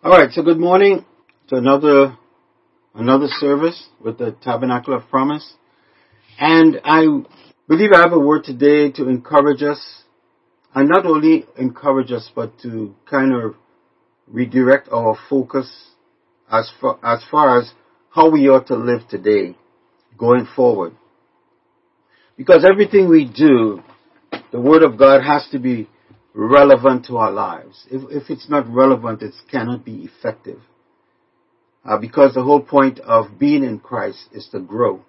All right, so good morning to another another service with the Tabernacle of Promise. And I believe I have a word today to encourage us, and not only encourage us, but to kind of redirect our focus as far as, far as how we ought to live today, going forward. Because everything we do, the Word of God has to be relevant to our lives. If, if it's not relevant, it cannot be effective. Uh, because the whole point of being in Christ is to grow.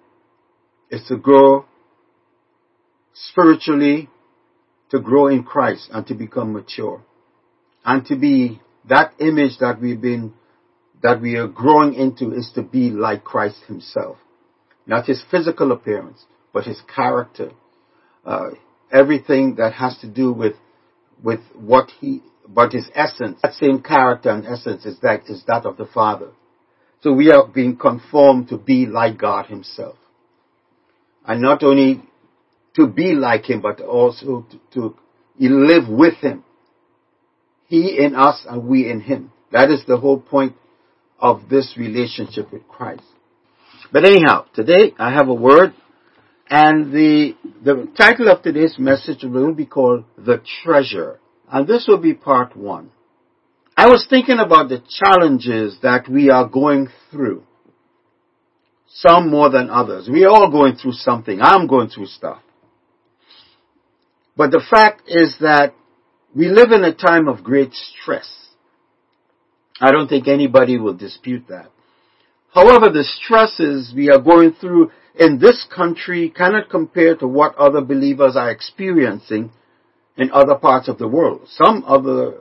Is to grow spiritually, to grow in Christ and to become mature. And to be that image that we've been, that we are growing into is to be like Christ himself. Not his physical appearance, but his character. Uh, everything that has to do with with what he, but his essence, that same character and essence is that, is that of the Father. So we are being conformed to be like God himself. And not only to be like him, but also to, to live with him. He in us and we in him. That is the whole point of this relationship with Christ. But anyhow, today I have a word and the, the title of today's message will be called The Treasure. And this will be part one. I was thinking about the challenges that we are going through. Some more than others. We are all going through something. I'm going through stuff. But the fact is that we live in a time of great stress. I don't think anybody will dispute that. However, the stresses we are going through in this country cannot compare to what other believers are experiencing in other parts of the world. Some other,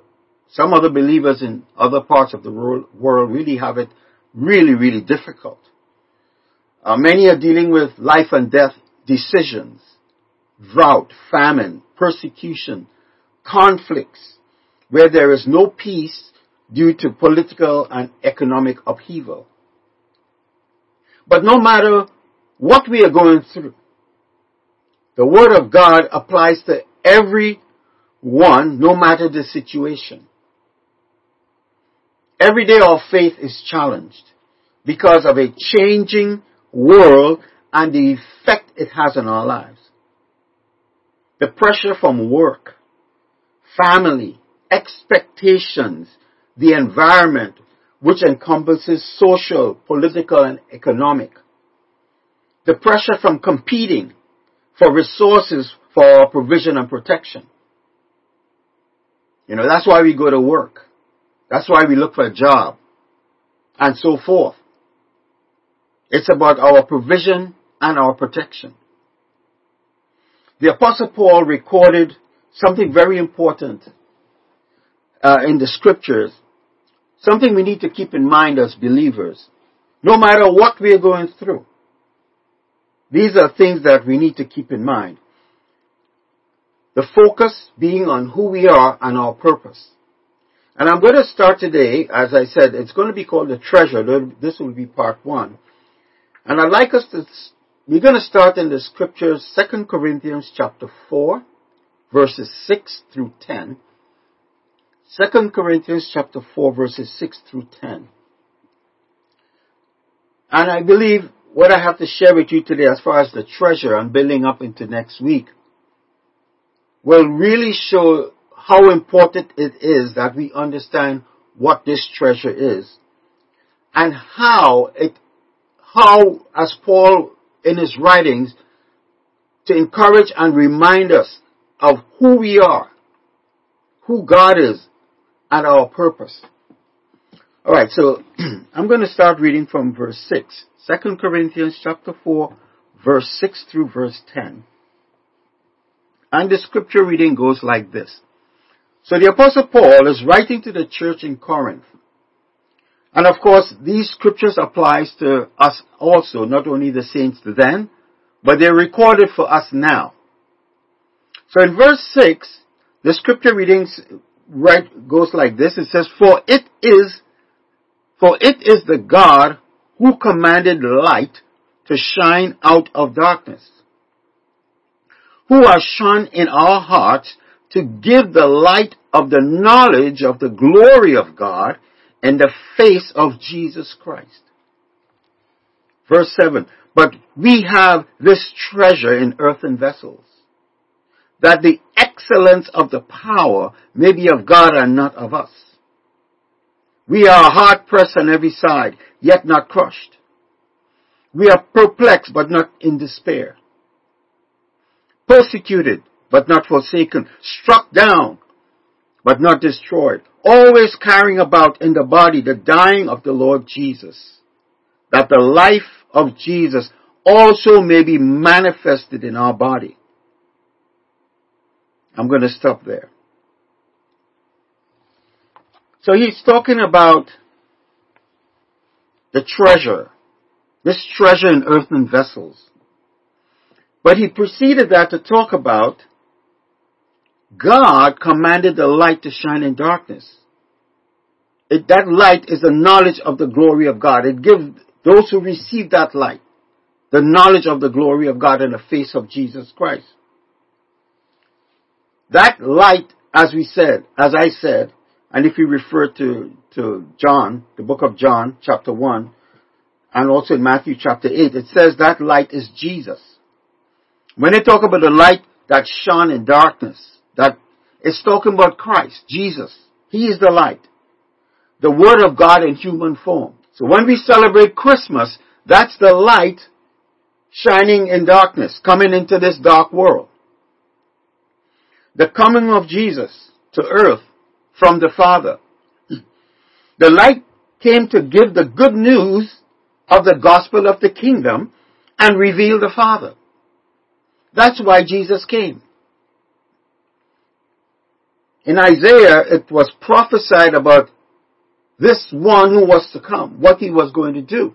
some other believers in other parts of the world, really have it really, really difficult. Uh, many are dealing with life and death decisions, drought, famine, persecution, conflicts, where there is no peace due to political and economic upheaval. But no matter what we are going through. The Word of God applies to every one, no matter the situation. Every day our faith is challenged because of a changing world and the effect it has on our lives. The pressure from work, family, expectations, the environment, which encompasses social, political, and economic, the pressure from competing for resources for our provision and protection. You know, that's why we go to work. That's why we look for a job and so forth. It's about our provision and our protection. The apostle Paul recorded something very important uh, in the scriptures, something we need to keep in mind as believers, no matter what we are going through. These are things that we need to keep in mind. The focus being on who we are and our purpose. And I'm going to start today, as I said, it's going to be called the treasure. This will be part one. And I'd like us to, we're going to start in the scriptures, 2 Corinthians chapter 4, verses 6 through 10. 2 Corinthians chapter 4, verses 6 through 10. And I believe what I have to share with you today as far as the treasure and building up into next week will really show how important it is that we understand what this treasure is and how it, how as Paul in his writings to encourage and remind us of who we are, who God is, and our purpose. Alright, so I'm going to start reading from verse 6. 2 Corinthians chapter 4, verse 6 through verse 10. And the scripture reading goes like this. So the apostle Paul is writing to the church in Corinth. And of course, these scriptures applies to us also, not only the saints then, but they're recorded for us now. So in verse 6, the scripture readings right goes like this. It says, For it is, for it is the God who commanded light to shine out of darkness, who has shone in our hearts to give the light of the knowledge of the glory of God in the face of Jesus Christ. Verse 7. But we have this treasure in earthen vessels, that the excellence of the power may be of God and not of us. We are hard pressed on every side, yet not crushed. We are perplexed, but not in despair. Persecuted, but not forsaken. Struck down, but not destroyed. Always carrying about in the body the dying of the Lord Jesus, that the life of Jesus also may be manifested in our body. I'm going to stop there. So he's talking about the treasure, this treasure in earthen vessels. But he preceded that to talk about God commanded the light to shine in darkness. It, that light is the knowledge of the glory of God. It gives those who receive that light the knowledge of the glory of God in the face of Jesus Christ. That light, as we said, as I said, and if you refer to, to John, the book of John, chapter 1, and also in Matthew chapter 8, it says that light is Jesus. When they talk about the light that shone in darkness, that it's talking about Christ, Jesus. He is the light. The Word of God in human form. So when we celebrate Christmas, that's the light shining in darkness, coming into this dark world. The coming of Jesus to earth from the Father. The light came to give the good news of the gospel of the kingdom and reveal the Father. That's why Jesus came. In Isaiah, it was prophesied about this one who was to come, what he was going to do.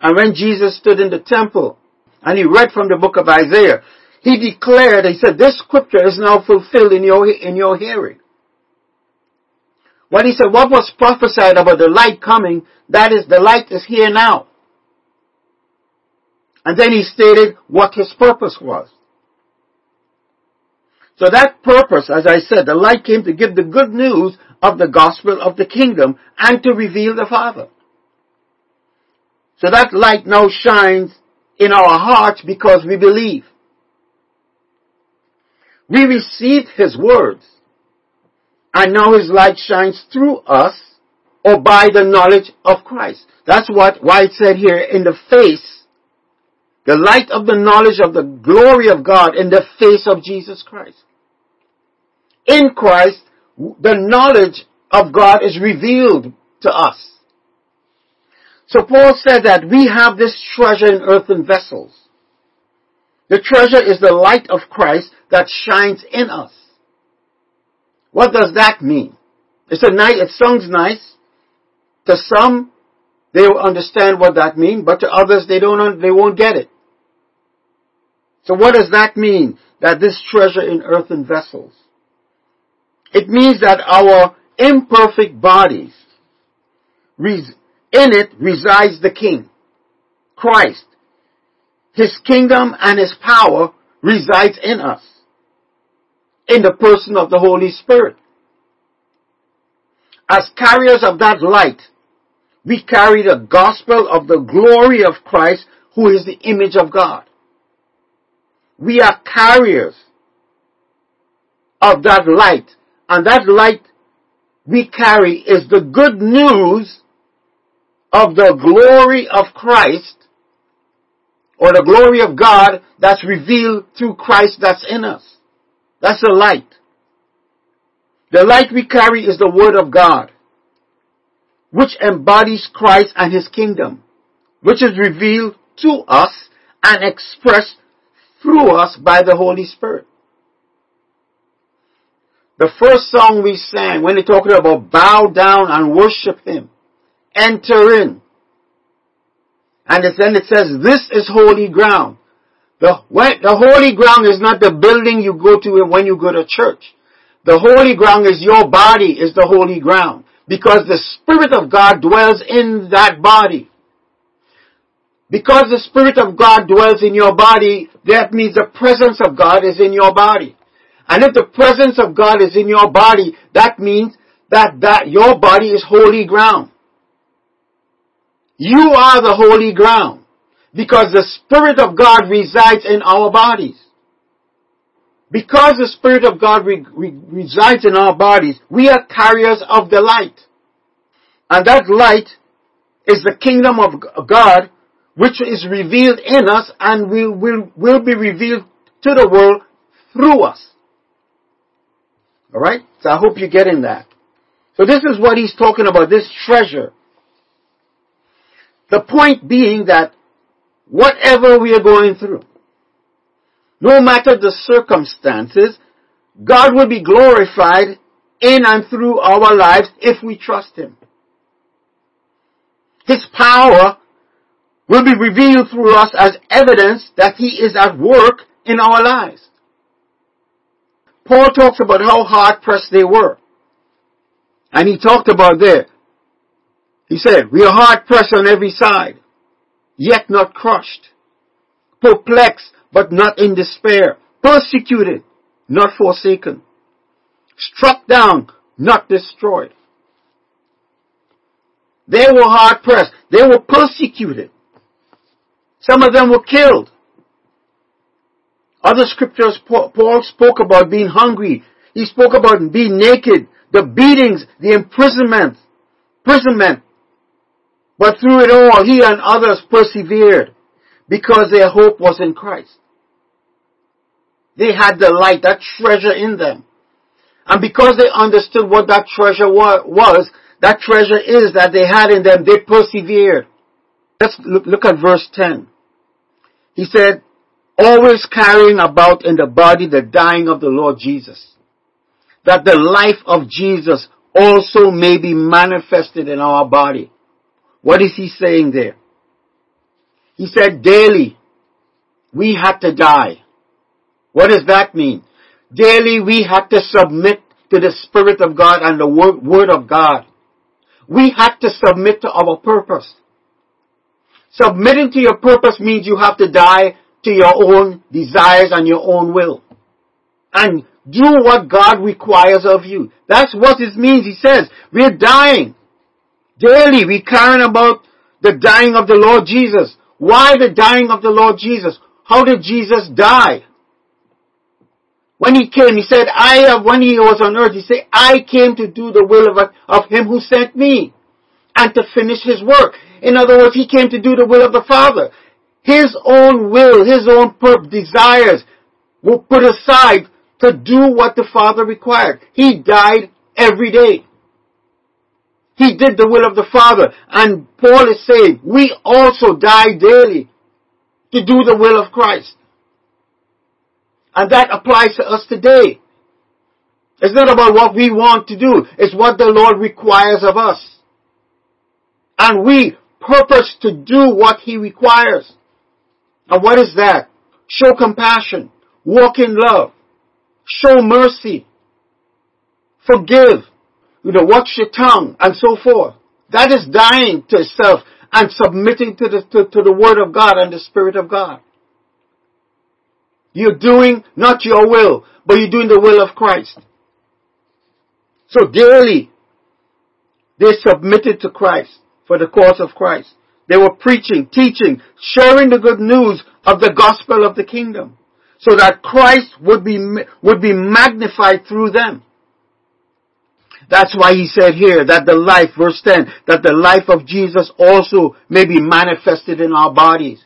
And when Jesus stood in the temple and he read from the book of Isaiah, he declared, he said, this scripture is now fulfilled in your, in your hearing. When he said, what was prophesied about the light coming, that is, the light is here now. And then he stated what his purpose was. So that purpose, as I said, the light came to give the good news of the gospel of the kingdom and to reveal the Father. So that light now shines in our hearts because we believe. We received His words. And now His light shines through us or by the knowledge of Christ. That's what, why it said here, in the face, the light of the knowledge of the glory of God in the face of Jesus Christ. In Christ, the knowledge of God is revealed to us. So Paul said that we have this treasure in earthen vessels. The treasure is the light of Christ that shines in us. What does that mean? It's a nice, it sounds nice. To some, they will understand what that means, but to others, they don't, they won't get it. So what does that mean? That this treasure in earthen vessels. It means that our imperfect bodies in it resides the King, Christ. His kingdom and His power resides in us, in the person of the Holy Spirit. As carriers of that light, we carry the gospel of the glory of Christ, who is the image of God. We are carriers of that light, and that light we carry is the good news of the glory of Christ or the glory of God that's revealed through Christ that's in us. That's the light. The light we carry is the Word of God, which embodies Christ and His kingdom, which is revealed to us and expressed through us by the Holy Spirit. The first song we sang when they talking about bow down and worship Him enter in. And then it says, this is holy ground. The, the holy ground is not the building you go to when you go to church. The holy ground is your body is the holy ground. Because the Spirit of God dwells in that body. Because the Spirit of God dwells in your body, that means the presence of God is in your body. And if the presence of God is in your body, that means that, that your body is holy ground. You are the holy ground because the Spirit of God resides in our bodies. Because the Spirit of God re- re- resides in our bodies, we are carriers of the light. And that light is the kingdom of God which is revealed in us and will, will, will be revealed to the world through us. Alright? So I hope you're getting that. So this is what he's talking about, this treasure. The point being that whatever we are going through, no matter the circumstances, God will be glorified in and through our lives if we trust Him. His power will be revealed through us as evidence that He is at work in our lives. Paul talks about how hard pressed they were. And he talked about there. He said, we are hard pressed on every side, yet not crushed. Perplexed, but not in despair. Persecuted, not forsaken. Struck down, not destroyed. They were hard pressed. They were persecuted. Some of them were killed. Other scriptures, Paul spoke about being hungry. He spoke about being naked, the beatings, the imprisonment, imprisonment. But through it all, he and others persevered because their hope was in Christ. They had the light, that treasure in them. And because they understood what that treasure was, that treasure is that they had in them, they persevered. Let's look, look at verse 10. He said, always carrying about in the body the dying of the Lord Jesus, that the life of Jesus also may be manifested in our body. What is he saying there? He said daily we had to die. What does that mean? Daily we had to submit to the Spirit of God and the Word, of God. We had to submit to our purpose. Submitting to your purpose means you have to die to your own desires and your own will. And do what God requires of you. That's what it means. He says, we're dying. Daily, we're carrying about the dying of the Lord Jesus. Why the dying of the Lord Jesus? How did Jesus die? When he came, he said, I have, when he was on earth, he said, I came to do the will of, of him who sent me and to finish his work. In other words, he came to do the will of the Father. His own will, his own desires were put aside to do what the Father required. He died every day. He did the will of the Father. And Paul is saying, we also die daily to do the will of Christ. And that applies to us today. It's not about what we want to do. It's what the Lord requires of us. And we purpose to do what He requires. And what is that? Show compassion. Walk in love. Show mercy. Forgive. You know, watch your tongue and so forth. That is dying to self and submitting to the, to, to the Word of God and the Spirit of God. You're doing not your will, but you're doing the will of Christ. So daily, they submitted to Christ for the cause of Christ. They were preaching, teaching, sharing the good news of the gospel of the kingdom so that Christ would be, would be magnified through them. That's why he said here that the life, verse 10, that the life of Jesus also may be manifested in our bodies.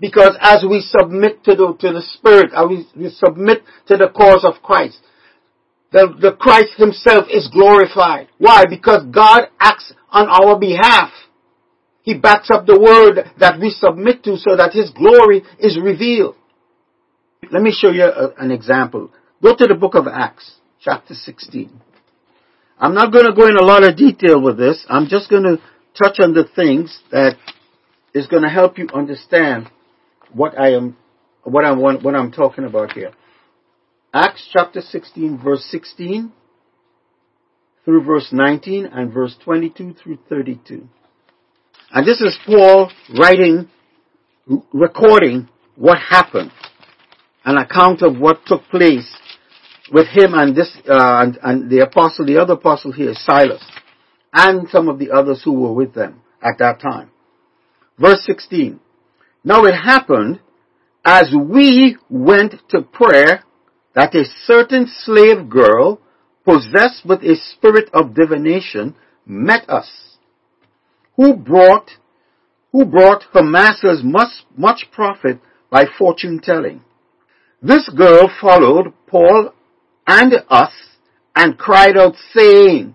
Because as we submit to the, to the Spirit, as we, we submit to the cause of Christ, the, the Christ Himself is glorified. Why? Because God acts on our behalf. He backs up the word that we submit to so that His glory is revealed. Let me show you a, an example. Go to the book of Acts, chapter 16. I'm not going to go in a lot of detail with this. I'm just going to touch on the things that is going to help you understand what I am, what I want, what I'm talking about here. Acts chapter 16 verse 16 through verse 19 and verse 22 through 32. And this is Paul writing, recording what happened, an account of what took place with him and this, uh, and, and the apostle, the other apostle here, Silas, and some of the others who were with them at that time. Verse 16. Now it happened as we went to prayer that a certain slave girl possessed with a spirit of divination met us, who brought, who brought her masters much, much profit by fortune telling. This girl followed Paul and us and cried out saying,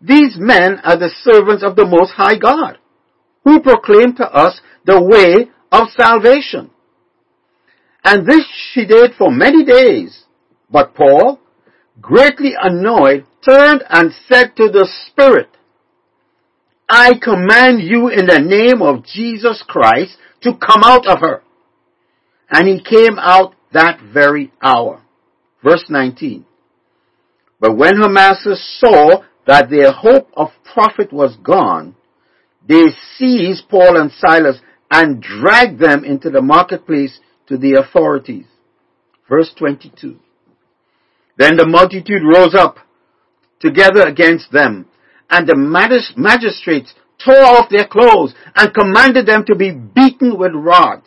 These men are the servants of the Most High God, who proclaim to us the way of salvation. And this she did for many days. But Paul, greatly annoyed, turned and said to the Spirit, I command you in the name of Jesus Christ to come out of her. And he came out that very hour. Verse 19. But when her masters saw that their hope of profit was gone, they seized Paul and Silas and dragged them into the marketplace to the authorities. Verse 22. Then the multitude rose up together against them, and the magistrates tore off their clothes and commanded them to be beaten with rods.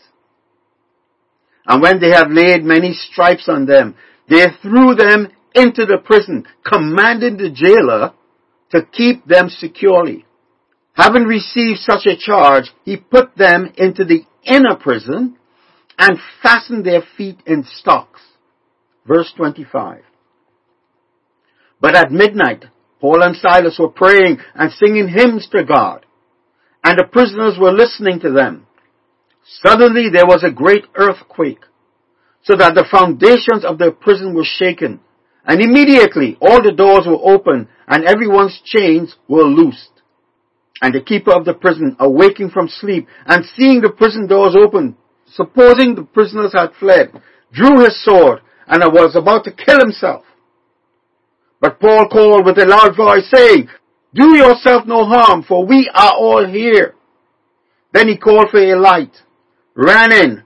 And when they had laid many stripes on them, they threw them into the prison, commanding the jailer to keep them securely. Having received such a charge, he put them into the inner prison and fastened their feet in stocks. Verse 25. But at midnight, Paul and Silas were praying and singing hymns to God, and the prisoners were listening to them. Suddenly there was a great earthquake, so that the foundations of the prison were shaken, and immediately all the doors were opened, and everyone's chains were loosed. And the keeper of the prison, awaking from sleep, and seeing the prison doors open, supposing the prisoners had fled, drew his sword, and was about to kill himself. But Paul called with a loud voice, saying, Do yourself no harm, for we are all here. Then he called for a light, ran in,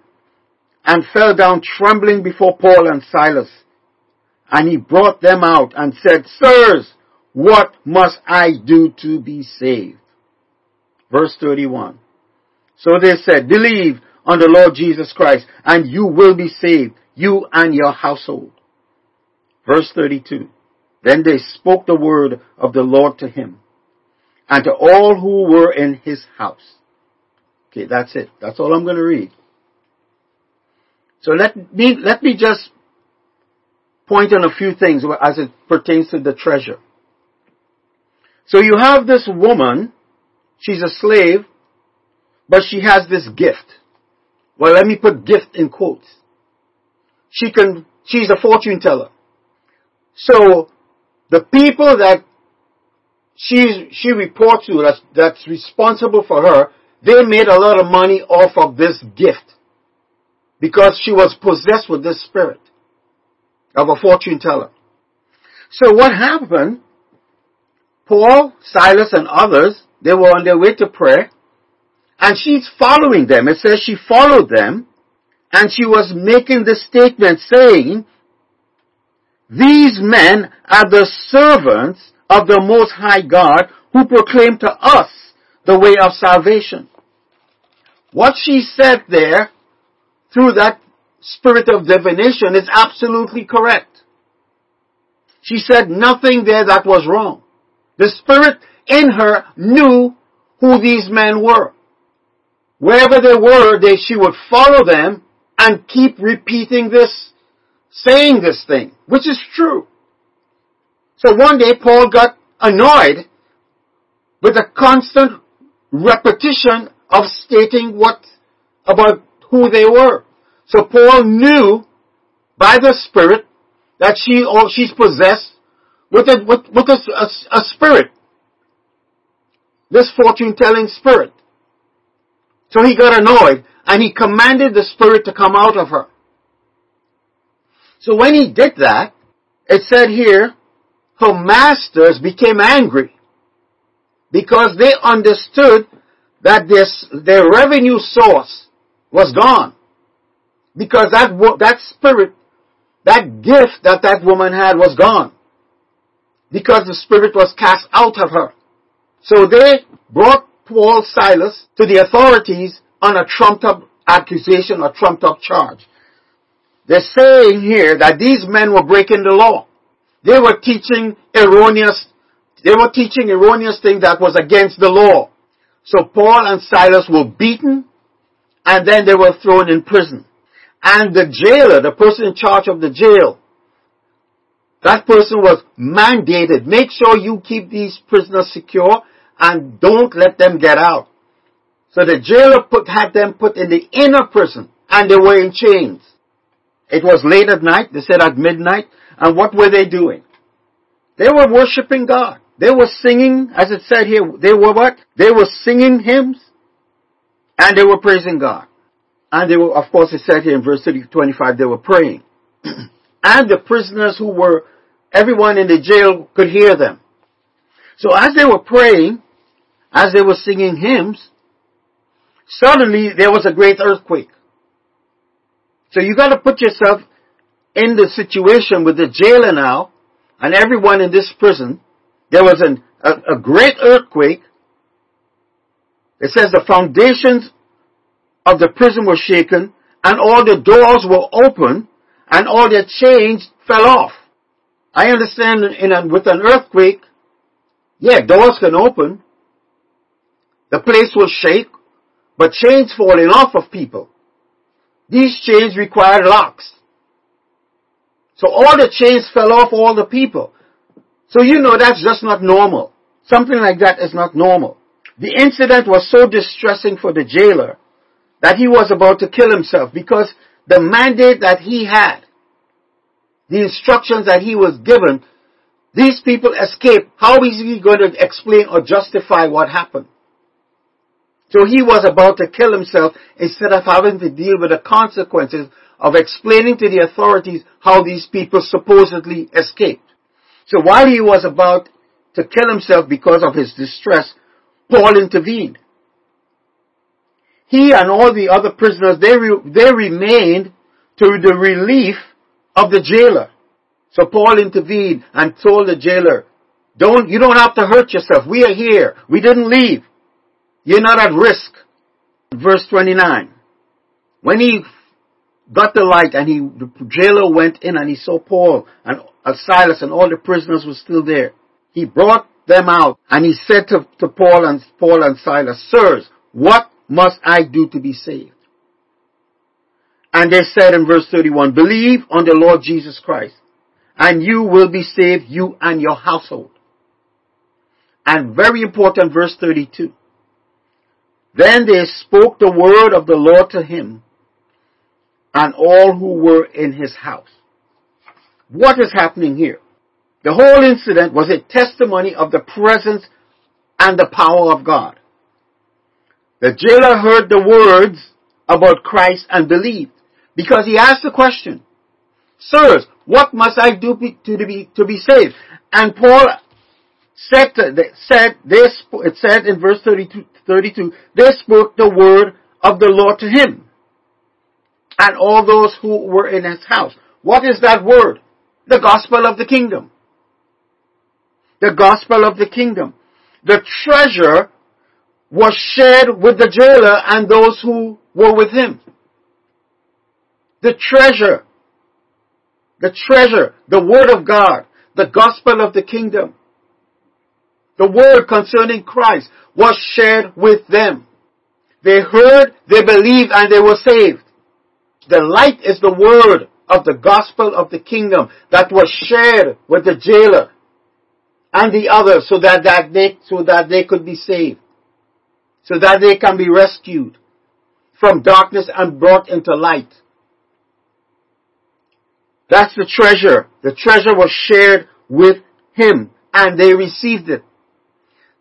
and fell down trembling before Paul and Silas. And he brought them out and said, Sirs, what must I do to be saved? Verse 31. So they said, Believe on the Lord Jesus Christ, and you will be saved, you and your household. Verse 32. Then they spoke the word of the Lord to him and to all who were in his house. Okay, that's it. That's all I'm going to read. So let me, let me just point on a few things as it pertains to the treasure. So you have this woman, she's a slave, but she has this gift. Well, let me put gift in quotes. She can, she's a fortune teller. So the people that she she reports to that's, that's responsible for her, they made a lot of money off of this gift because she was possessed with this spirit of a fortune teller. So what happened? Paul, Silas, and others, they were on their way to prayer, and she's following them. It says she followed them, and she was making this statement saying, these men are the servants of the Most High God who proclaim to us the way of salvation. What she said there through that spirit of divination is absolutely correct. She said nothing there that was wrong. The spirit in her knew who these men were. Wherever they were, they, she would follow them and keep repeating this saying this thing, which is true. So one day Paul got annoyed with the constant repetition of stating what about who they were. So Paul knew by the Spirit that she or she's possessed with a, with, with a, a, a spirit. This fortune telling spirit. So he got annoyed and he commanded the spirit to come out of her. So when he did that, it said here, her masters became angry because they understood that this, their revenue source was gone. Because that, that spirit that gift that that woman had was gone because the spirit was cast out of her. So they brought Paul Silas to the authorities on a trumped up accusation or trumped up charge. They're saying here that these men were breaking the law. They were teaching erroneous, they were teaching erroneous things that was against the law. So Paul and Silas were beaten and then they were thrown in prison. And the jailer, the person in charge of the jail, that person was mandated, make sure you keep these prisoners secure and don't let them get out. So the jailer put, had them put in the inner prison and they were in chains. It was late at night, they said at midnight, and what were they doing? They were worshiping God. They were singing, as it said here, they were what? They were singing hymns and they were praising God. And they were, of course, it said here in verse 25, they were praying. and the prisoners who were, everyone in the jail could hear them. So as they were praying, as they were singing hymns, suddenly there was a great earthquake. So you gotta put yourself in the situation with the jailer now and everyone in this prison. There was an, a, a great earthquake. It says the foundations of the prison were shaken and all the doors were open and all their chains fell off. I understand in a, with an earthquake, yeah, doors can open. The place will shake, but chains falling off of people. These chains required locks. So all the chains fell off all the people. So you know that's just not normal. Something like that is not normal. The incident was so distressing for the jailer that he was about to kill himself because the mandate that he had, the instructions that he was given, these people escaped. How is he going to explain or justify what happened? So he was about to kill himself instead of having to deal with the consequences of explaining to the authorities how these people supposedly escaped. So while he was about to kill himself because of his distress, Paul intervened. He and all the other prisoners, they, re- they remained to the relief of the jailer. So Paul intervened and told the jailer, don't, you don't have to hurt yourself. We are here. We didn't leave. You're not at risk. Verse 29. When he got the light and he, the jailer went in and he saw Paul and uh, Silas and all the prisoners were still there. He brought them out and he said to, to Paul and Paul and Silas, Sirs, what must I do to be saved? And they said in verse 31, believe on the Lord Jesus Christ and you will be saved, you and your household. And very important, verse 32. Then they spoke the word of the Lord to him and all who were in his house. What is happening here? The whole incident was a testimony of the presence and the power of God. The jailer heard the words about Christ and believed because he asked the question, Sirs, what must I do to be, to be saved? And Paul said, said they, it said in verse 32, 32, they spoke the word of the Lord to him and all those who were in his house. What is that word? The gospel of the kingdom. The gospel of the kingdom. The treasure was shared with the jailer and those who were with him. The treasure, the treasure, the word of God, the gospel of the kingdom, the word concerning Christ was shared with them. They heard, they believed, and they were saved. The light is the word of the gospel of the kingdom that was shared with the jailer and the others so that, that they, so that they could be saved. So that they can be rescued from darkness and brought into light. That's the treasure. The treasure was shared with him and they received it.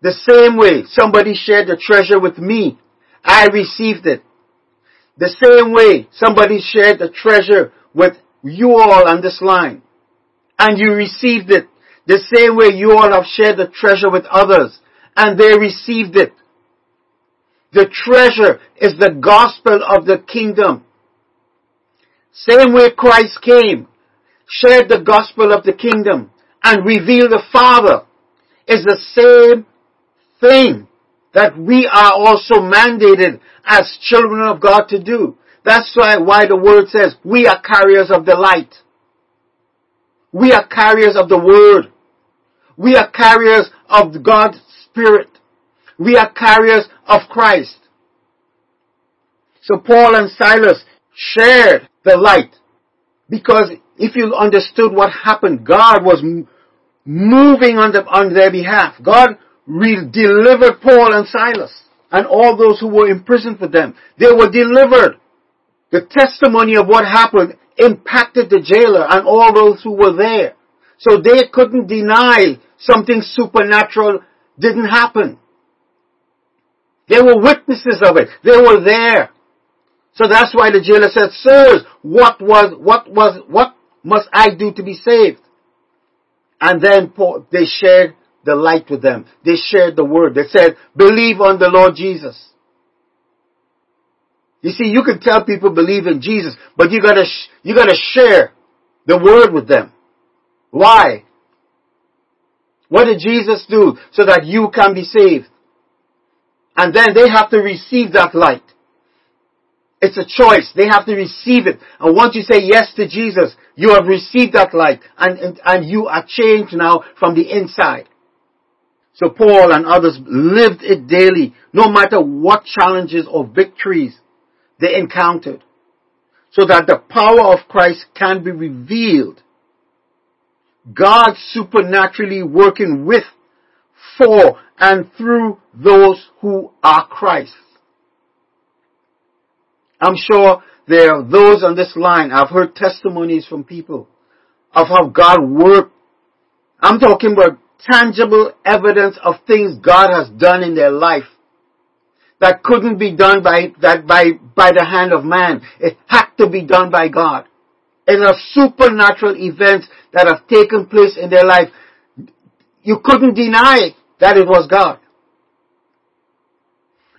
The same way somebody shared the treasure with me, I received it. The same way somebody shared the treasure with you all on this line and you received it. The same way you all have shared the treasure with others and they received it. The treasure is the gospel of the kingdom. Same way Christ came. shared the gospel of the kingdom, and revealed the Father is the same thing that we are also mandated as children of God to do. That's why, why the word says we are carriers of the light. We are carriers of the word. We are carriers of God's spirit. We are carriers of Christ. So Paul and Silas shared the light because if you understood what happened, God was moving on, the, on their behalf. God re- delivered Paul and Silas and all those who were imprisoned for them. They were delivered. The testimony of what happened impacted the jailer and all those who were there. So they couldn't deny something supernatural didn't happen. They were witnesses of it. They were there. So that's why the jailer said, Sirs, what was, what was, what must I do to be saved? And then they shared the light with them. They shared the word. They said, believe on the Lord Jesus. You see, you can tell people believe in Jesus, but you gotta, you gotta share the word with them. Why? What did Jesus do so that you can be saved? And then they have to receive that light. It's a choice. They have to receive it. And once you say yes to Jesus, you have received that light and, and, and you are changed now from the inside. So Paul and others lived it daily, no matter what challenges or victories they encountered, so that the power of Christ can be revealed. God supernaturally working with, for, and through those who are Christ. I'm sure there are those on this line, I've heard testimonies from people of how God worked. I'm talking about tangible evidence of things God has done in their life that couldn't be done by, that by, by the hand of man. It had to be done by God. And a supernatural events that have taken place in their life. You couldn't deny that it was God.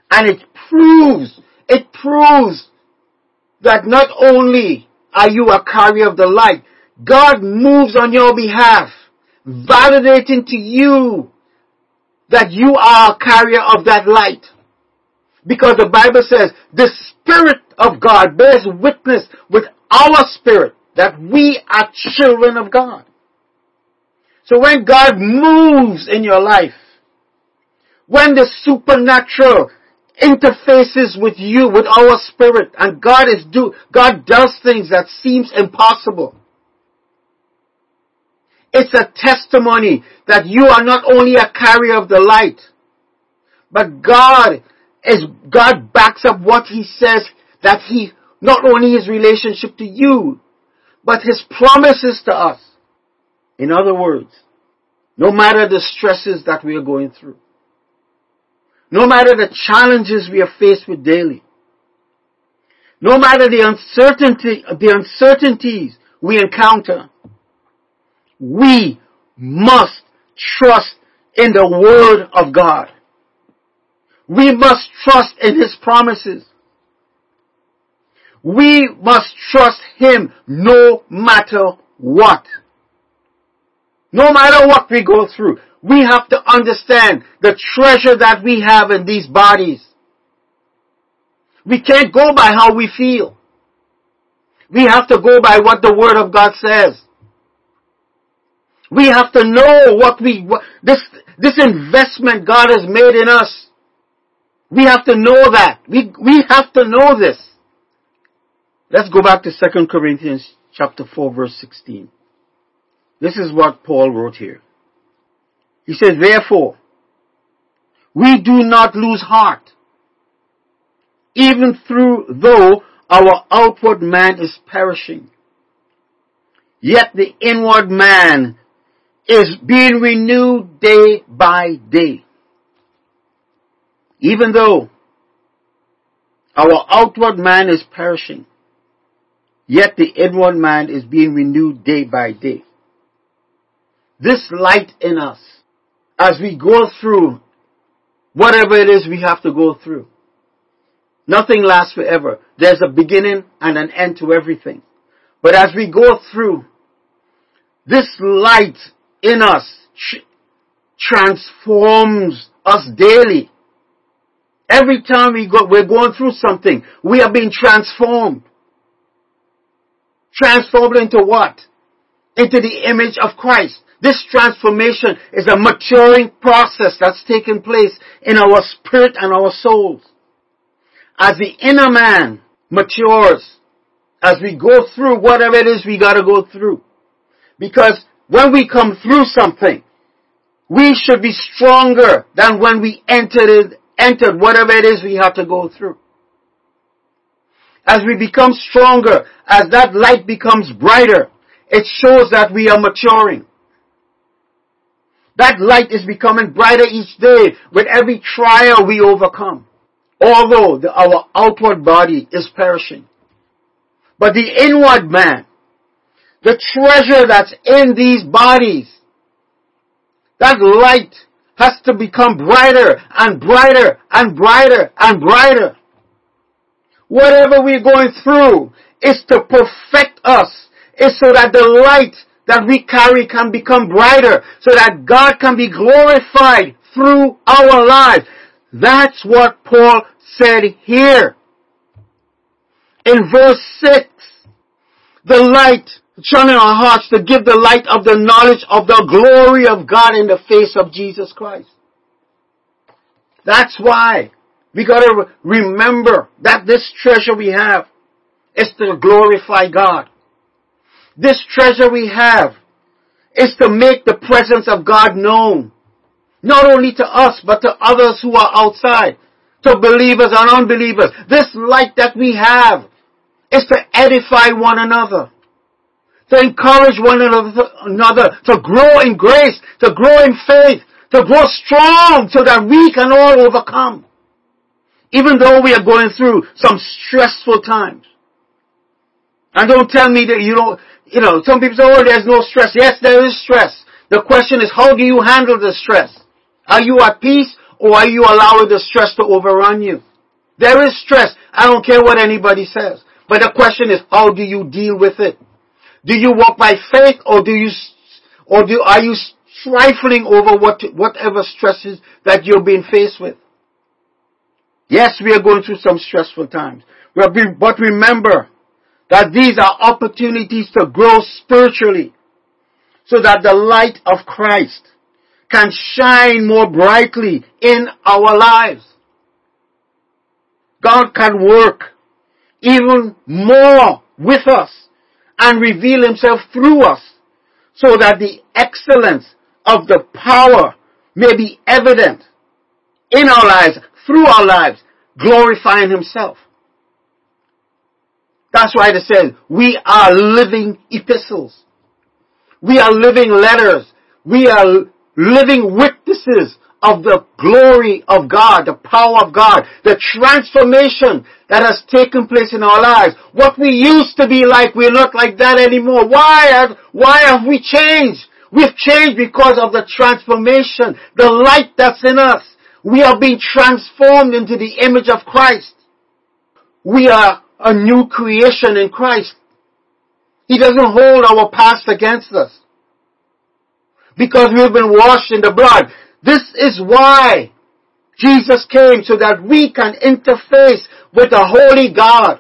And it proves, it proves that not only are you a carrier of the light, God moves on your behalf, validating to you that you are a carrier of that light. Because the Bible says the Spirit of God bears witness with our spirit that we are children of God. So when God moves in your life, when the supernatural interfaces with you, with our spirit, and God is do, God does things that seems impossible. It's a testimony that you are not only a carrier of the light, but God is, God backs up what He says that He, not only His relationship to you, but His promises to us. In other words, no matter the stresses that we are going through, no matter the challenges we are faced with daily, no matter the uncertainty, the uncertainties we encounter, we must trust in the Word of God. We must trust in His promises. We must trust Him no matter what. No matter what we go through, we have to understand the treasure that we have in these bodies. We can't go by how we feel. We have to go by what the Word of God says. We have to know what we, what, this, this investment God has made in us. We have to know that. We, we have to know this. Let's go back to 2 Corinthians chapter 4 verse 16. This is what Paul wrote here. He says, therefore, we do not lose heart, even through though our outward man is perishing. Yet the inward man is being renewed day by day. Even though our outward man is perishing, yet the inward man is being renewed day by day. This light in us, as we go through whatever it is we have to go through, nothing lasts forever. There's a beginning and an end to everything. But as we go through, This light in us tr- transforms us daily. Every time we go, we're going through something, we are being transformed. Transformed into what? Into the image of Christ. This transformation is a maturing process that's taking place in our spirit and our souls. As the inner man matures, as we go through whatever it is we gotta go through. Because when we come through something, we should be stronger than when we entered it, entered whatever it is we have to go through. As we become stronger, as that light becomes brighter, it shows that we are maturing. That light is becoming brighter each day with every trial we overcome. Although the, our outward body is perishing. But the inward man, the treasure that's in these bodies, that light has to become brighter and brighter and brighter and brighter. Whatever we're going through is to perfect us, It's so that the light that we carry can become brighter, so that God can be glorified through our lives. That's what Paul said here. In verse 6, the light shone in our hearts to give the light of the knowledge of the glory of God in the face of Jesus Christ. That's why we gotta remember that this treasure we have is to glorify God. This treasure we have is to make the presence of God known. Not only to us, but to others who are outside. To believers and unbelievers. This light that we have is to edify one another. To encourage one another to grow in grace, to grow in faith, to grow strong so that we can all overcome. Even though we are going through some stressful times. And don't tell me that you don't, you know, some people say, oh, there's no stress. Yes, there is stress. The question is, how do you handle the stress? Are you at peace or are you allowing the stress to overrun you? There is stress. I don't care what anybody says. But the question is, how do you deal with it? Do you walk by faith or do you, or do, are you trifling over what, whatever stresses that you're being faced with? Yes, we are going through some stressful times. But remember that these are opportunities to grow spiritually so that the light of Christ can shine more brightly in our lives. God can work even more with us and reveal himself through us so that the excellence of the power may be evident in our lives, through our lives, glorifying himself. That's why it says we are living epistles. We are living letters. We are living witnesses of the glory of God, the power of God, the transformation that has taken place in our lives. What we used to be like, we're not like that anymore. Why have, why have we changed? We've changed because of the transformation, the light that's in us. We are being transformed into the image of Christ. We are a new creation in Christ. He doesn't hold our past against us. Because we've been washed in the blood. This is why Jesus came so that we can interface with the Holy God.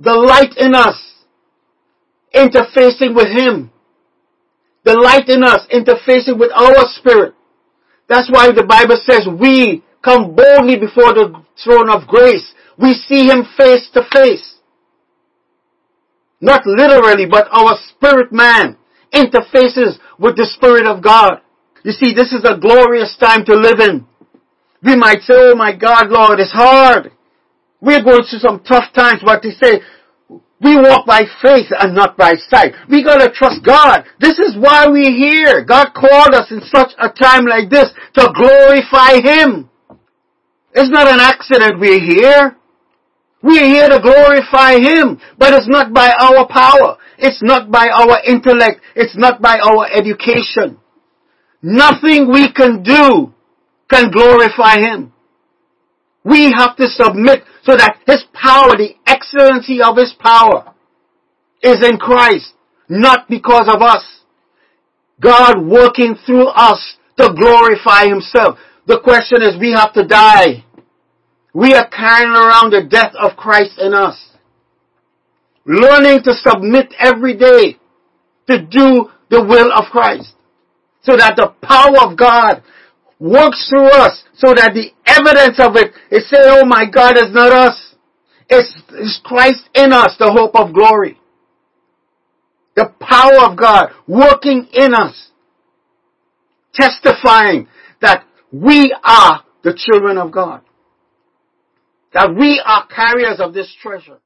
The light in us interfacing with Him. The light in us interfacing with our spirit. That's why the Bible says we come boldly before the throne of grace. We see Him face to face. Not literally, but our spirit man interfaces with the Spirit of God. You see, this is a glorious time to live in. We might say, oh my God, Lord, it's hard. We're going through some tough times, but they say, we walk by faith and not by sight. We gotta trust God. This is why we're here. God called us in such a time like this to glorify Him. It's not an accident we're here. We're here to glorify Him, but it's not by our power. It's not by our intellect. It's not by our education. Nothing we can do can glorify Him. We have to submit so that His power, the excellency of His power, is in Christ. not because of us. God working through us to glorify himself. The question is we have to die. We are carrying around the death of Christ in us. Learning to submit every day to do the will of Christ. So that the power of God works through us so that the evidence of it is say, oh my God, it's not us. It's, it's Christ in us, the hope of glory. The power of God working in us. Testifying that we are the children of God. That we are carriers of this treasure.